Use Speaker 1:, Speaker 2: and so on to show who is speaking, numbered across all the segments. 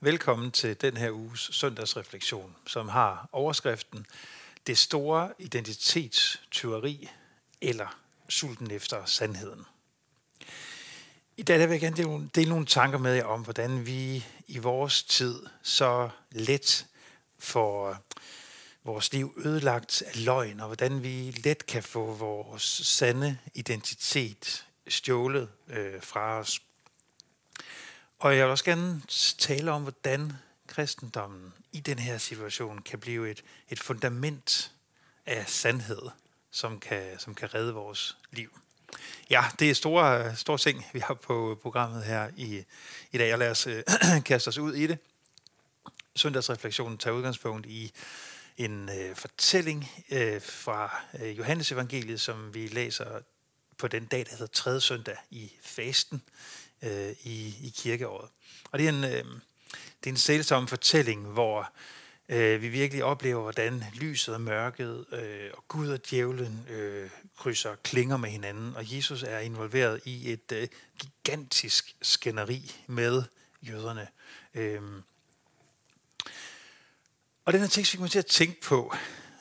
Speaker 1: Velkommen til den her uges søndagsreflektion, som har overskriften Det store identitetstyveri eller sulten efter sandheden. I dag vil jeg gerne dele nogle tanker med jer om, hvordan vi i vores tid så let får øh, vores liv ødelagt af løgn, og hvordan vi let kan få vores sande identitet stjålet øh, fra os. Og jeg vil også gerne tale om, hvordan kristendommen i den her situation kan blive et, et fundament af sandhed, som kan, som kan redde vores liv. Ja, det er store, store ting, vi har på programmet her i, i dag, og lad os øh, kaste os ud i det. Søndagsreflektionen tager udgangspunkt i en øh, fortælling øh, fra øh, Johannes evangeliet, som vi læser på den dag, der hedder tredje søndag i fasten øh, i, i kirkeåret. Og det er en, øh, det er en sælsom fortælling, hvor øh, vi virkelig oplever, hvordan lyset og mørket øh, og Gud og djævlen øh, krydser klinger med hinanden, og Jesus er involveret i et øh, gigantisk skænderi med jøderne. Øh, og den her tekst fik mig til at tænke på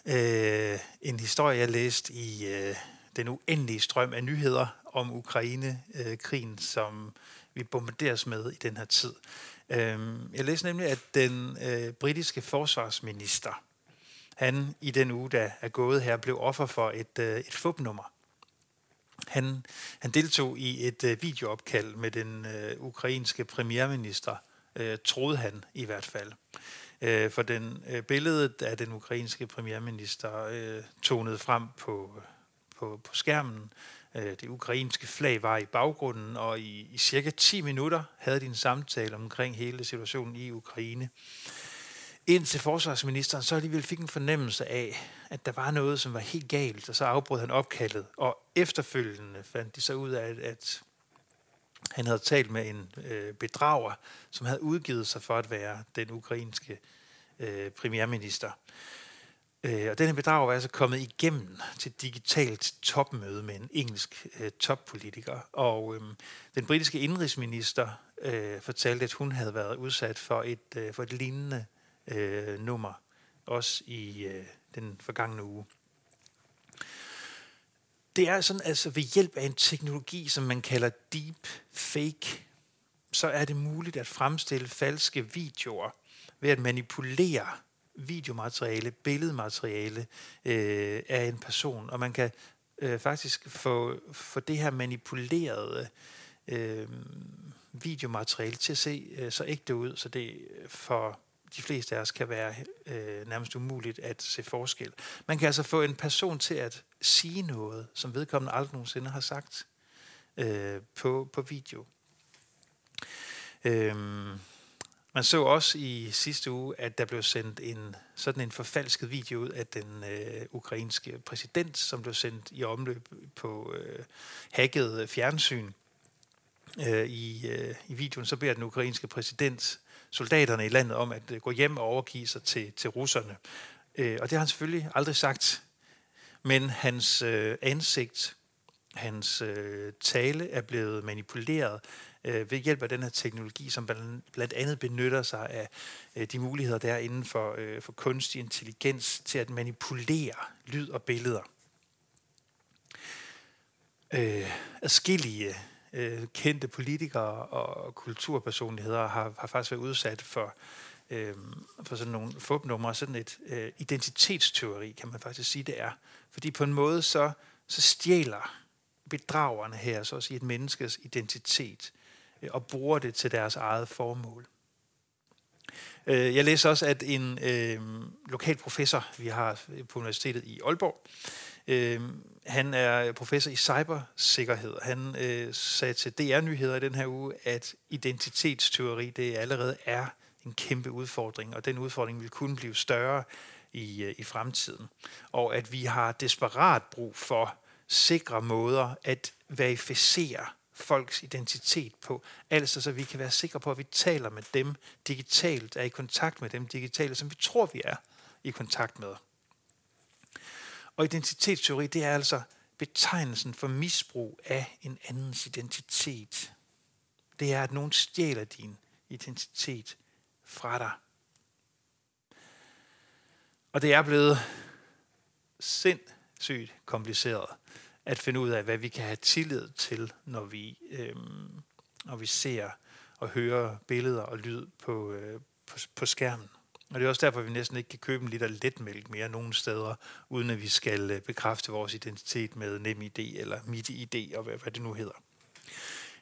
Speaker 1: øh, en historie, jeg læste i øh, den uendelige strøm af nyheder om Ukraine-krigen, øh, som vi bombarderes med i den her tid. Øh, jeg læste nemlig, at den øh, britiske forsvarsminister, han i den uge, der er gået her, blev offer for et, øh, et fupnummer. Han, han deltog i et øh, videoopkald med den øh, ukrainske premierminister, øh, troede han i hvert fald. Øh, for den øh, billedet af den ukrainske premierminister øh, tonede frem på, øh, på, på skærmen. Øh, det ukrainske flag var i baggrunden, og i, i cirka 10 minutter havde de en samtale omkring hele situationen i Ukraine. Indtil forsvarsministeren så alligevel fik en fornemmelse af, at der var noget, som var helt galt, og så afbrød han opkaldet. Og efterfølgende fandt de så ud af, at, at han havde talt med en øh, bedrager, som havde udgivet sig for at være den ukrainske øh, premierminister. Øh, og denne bedrager var altså kommet igennem til et digitalt topmøde med en engelsk øh, toppolitiker. Og øh, den britiske indrigsminister øh, fortalte, at hun havde været udsat for et, øh, for et lignende øh, nummer, også i øh, den forgangne uge. Det er sådan, altså ved hjælp af en teknologi, som man kalder deep fake, så er det muligt at fremstille falske videoer ved at manipulere videomateriale, billedmateriale øh, af en person, og man kan øh, faktisk få, få det her manipulerede øh, videomateriale til at se øh, så ægte ud, så det øh, for de fleste af os kan være øh, nærmest umuligt at se forskel. Man kan altså få en person til at sige noget, som vedkommende aldrig nogensinde har sagt øh, på, på video. Øh, man så også i sidste uge, at der blev sendt en sådan en forfalsket video ud af den øh, ukrainske præsident, som blev sendt i omløb på øh, hacket øh, fjernsyn. Øh, i, øh, I videoen så beder den ukrainske præsident soldaterne i landet om at øh, gå hjem og overgive sig til, til russerne. Øh, og det har han selvfølgelig aldrig sagt. Men hans øh, ansigt, hans øh, tale er blevet manipuleret øh, ved hjælp af den her teknologi, som blandt andet benytter sig af øh, de muligheder, der er inden for, øh, for kunstig intelligens til at manipulere lyd og billeder. Øh, adskillige øh, kendte politikere og kulturpersonligheder har, har faktisk været udsat for, øh, for sådan nogle fupnumre, sådan et øh, identitetsteori, kan man faktisk sige, det er. Fordi på en måde så, så stjæler bedragerne her, så at sige, et menneskes identitet øh, og bruger det til deres eget formål. Øh, jeg læser også, at en øh, lokal professor, vi har på universitetet i Aalborg, øh, han er professor i cybersikkerhed. Han øh, sagde til DR-nyheder i den her uge, at identitetsteori det allerede er en kæmpe udfordring, og den udfordring vil kun blive større i, øh, i fremtiden. Og at vi har desperat brug for sikre måder at verificere folks identitet på. Altså så vi kan være sikre på, at vi taler med dem digitalt, er i kontakt med dem digitalt, som vi tror, vi er i kontakt med. Og identitetsteori, det er altså betegnelsen for misbrug af en andens identitet. Det er, at nogen stjæler din identitet fra dig. Og det er blevet sygt kompliceret at finde ud af, hvad vi kan have tillid til, når vi, øh, når vi ser og hører billeder og lyd på, øh, på, på skærmen. Og det er også derfor, at vi næsten ikke kan købe en liter letmælk mere nogen steder, uden at vi skal øh, bekræfte vores identitet med NemID eller MitID og hvad, hvad det nu hedder.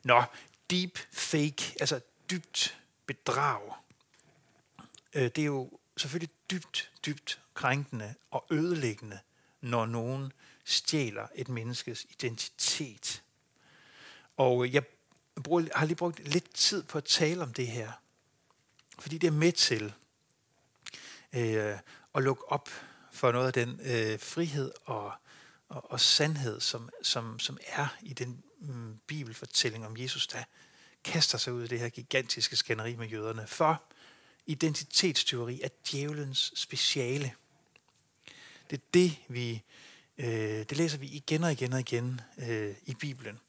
Speaker 1: Nå, deep fake, altså dybt bedrag. Øh, det er jo selvfølgelig dybt, dybt krænkende og ødelæggende, når nogen stjæler et menneskes identitet. Og jeg bruger, har lige brugt lidt tid på at tale om det her, fordi det er med til øh, at lukke op for noget af den øh, frihed og, og, og sandhed, som, som, som er i den mm, bibelfortælling om Jesus, der kaster sig ud i det her gigantiske skænderi med jøderne. For identitetsteori er djævelens speciale. Det er det, vi øh, det læser vi igen og igen og igen øh, i Bibelen.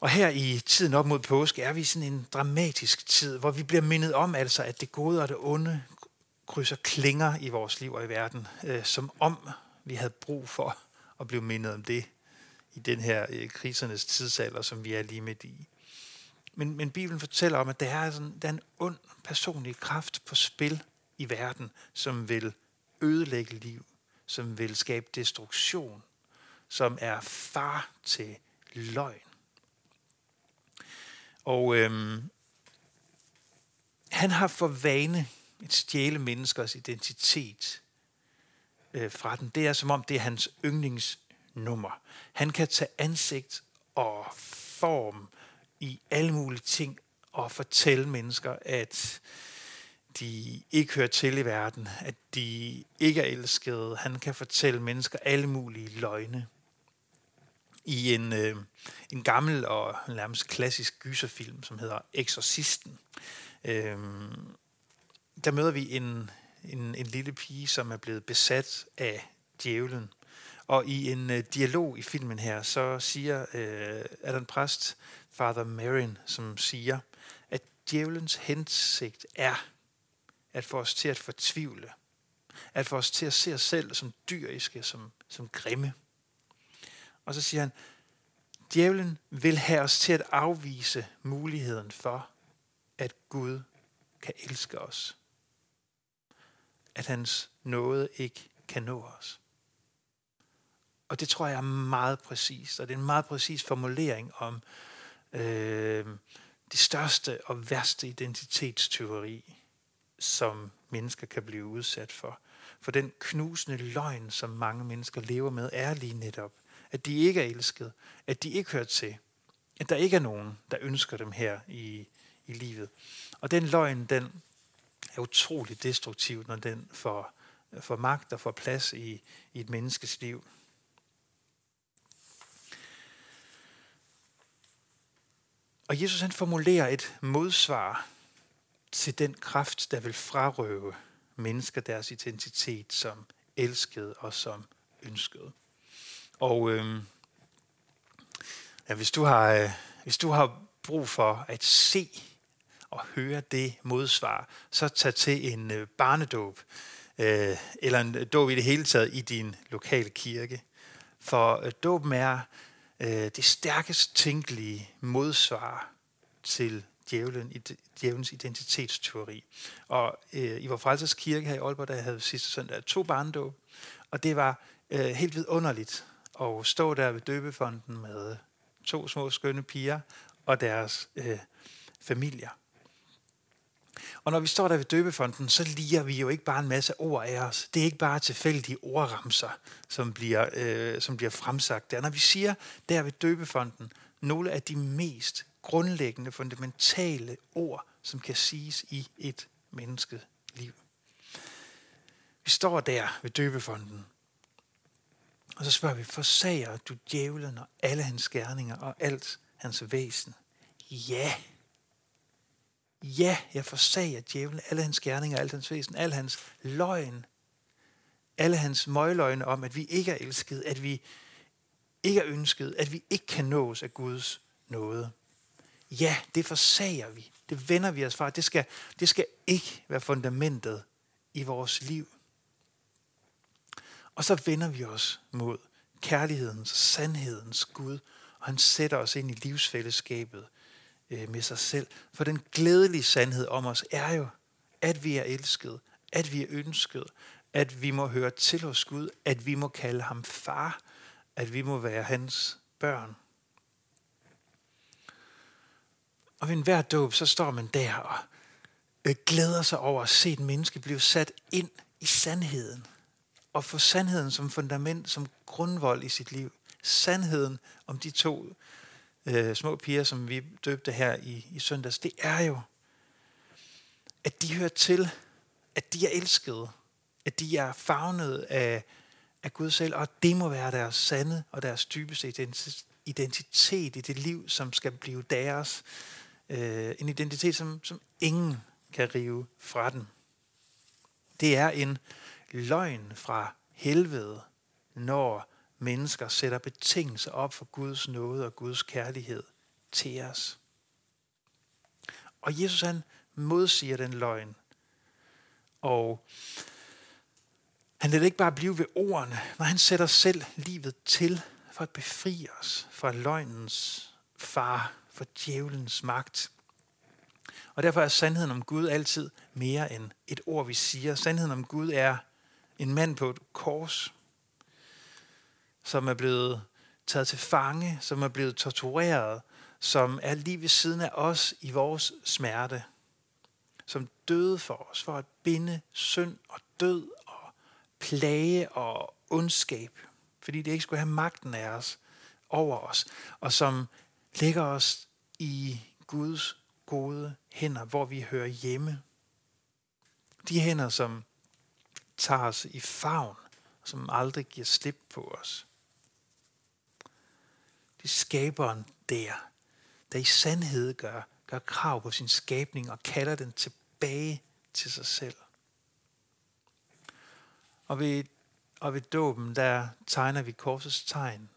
Speaker 1: Og her i tiden op mod påske er vi sådan en dramatisk tid, hvor vi bliver mindet om altså, at det gode og det onde krydser klinger i vores liv og i verden, øh, som om vi havde brug for at blive mindet om det i den her øh, krisernes tidsalder, som vi er lige midt i. Men, men Bibelen fortæller om, at der er, sådan, der er en ond personlig kraft på spil i verden, som vil ødelægge liv, som vil skabe destruktion, som er far til løgn. Og øhm, han har for vane at stjæle menneskers identitet øh, fra den. Det er som om, det er hans yndlingsnummer. Han kan tage ansigt og form i alle mulige ting og fortælle mennesker, at de ikke hører til i verden, at de ikke er elskede. Han kan fortælle mennesker alle mulige løgne. I en, øh, en gammel og nærmest klassisk gyserfilm, som hedder Exorcisten, øh, der møder vi en, en, en lille pige, som er blevet besat af djævlen. Og i en øh, dialog i filmen her, så siger, øh, er der en præst, Father Marin, som siger, at djævelens hensigt er at få os til at fortvivle, at få os til at se os selv som dyriske, som, som grimme. Og så siger han, djævlen vil have os til at afvise muligheden for, at Gud kan elske os. At hans nåde ikke kan nå os. Og det tror jeg er meget præcist, og det er en meget præcis formulering om øh, det største og værste identitetsteori, som mennesker kan blive udsat for. For den knusende løgn, som mange mennesker lever med, er lige netop, at de ikke er elsket, at de ikke hører til, at der ikke er nogen, der ønsker dem her i, i livet. Og den løgn, den er utrolig destruktiv, når den får, får magt og får plads i, i et menneskes liv. Og Jesus han formulerer et modsvar til den kraft, der vil frarøve mennesker deres identitet som elskede og som ønskede. Og øh, ja, hvis, du har, øh, hvis du har brug for at se og høre det modsvar, så tag til en øh, barnedåb, øh, eller en dåb i det hele taget i din lokale kirke. For øh, dåben er øh, det stærkest tænkelige modsvar til djævlen, djævelens identitetsteori. Og øh, i vores frelsers kirke her i Aalborg, der havde sidste søndag to barndåb, og det var øh, helt vidunderligt at stå der ved døbefonden med to små skønne piger og deres øh, familier. Og når vi står der ved døbefonden, så liger vi jo ikke bare en masse ord af os. Det er ikke bare tilfældige ordramser, som bliver, øh, som bliver fremsagt der. Når vi siger der ved døbefonden nogle af de mest grundlæggende, fundamentale ord, som kan siges i et mennesket liv. Vi står der ved døbefonden, og så spørger vi, forsager du djævlen og alle hans gerninger og alt hans væsen? Ja. Ja, jeg forsager djævlen, alle hans gerninger, alt hans væsen, al hans løgn, alle hans møgløgne om, at vi ikke er elsket, at vi ikke er ønsket, at vi ikke kan nås af Guds nåde ja, det forsager vi. Det vender vi os fra. Det skal, det skal ikke være fundamentet i vores liv. Og så vender vi os mod kærlighedens, sandhedens Gud, og han sætter os ind i livsfællesskabet øh, med sig selv. For den glædelige sandhed om os er jo, at vi er elsket, at vi er ønsket, at vi må høre til hos Gud, at vi må kalde ham far, at vi må være hans børn. Og ved enhver dåb, så står man der og øh, glæder sig over at se et menneske blive sat ind i sandheden. Og få sandheden som fundament, som grundvold i sit liv. Sandheden om de to øh, små piger, som vi døbte her i, i søndags, det er jo, at de hører til, at de er elskede, at de er fagnet af, af Gud selv, og det må være deres sande og deres dybeste identitet i det liv, som skal blive deres. Øh, en identitet, som, som ingen kan rive fra den. Det er en løgn fra helvede, når mennesker sætter betingelser op for Guds nåde og Guds kærlighed til os. Og Jesus han modsiger den løgn. Og han lader ikke bare blive ved ordene, men han sætter selv livet til for at befri os fra løgnens far, for djævelens magt. Og derfor er sandheden om Gud altid mere end et ord, vi siger. Sandheden om Gud er en mand på et kors, som er blevet taget til fange, som er blevet tortureret, som er lige ved siden af os i vores smerte, som døde for os, for at binde synd og død og plage og ondskab, fordi det ikke skulle have magten af os over os, og som lægger os i Guds gode hænder, hvor vi hører hjemme. De hænder, som tager os i favn, som aldrig giver slip på os. Det skaberen der, der i sandhed gør, gør krav på sin skabning og kalder den tilbage til sig selv. Og ved, og ved dåben, der tegner vi korsets tegn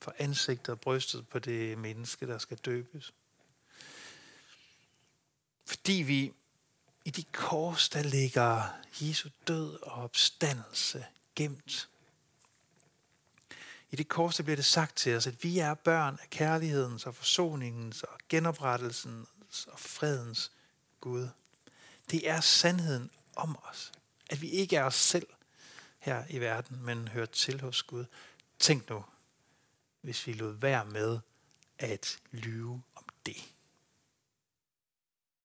Speaker 1: for ansigtet og brystet på det menneske, der skal døbes. Fordi vi i de kors, der ligger Jesu død og opstandelse gemt. I det kors, der bliver det sagt til os, at vi er børn af kærlighedens og forsoningens og genoprettelsens og fredens Gud. Det er sandheden om os. At vi ikke er os selv her i verden, men hører til hos Gud. Tænk nu, hvis vi lod være med at lyve om det.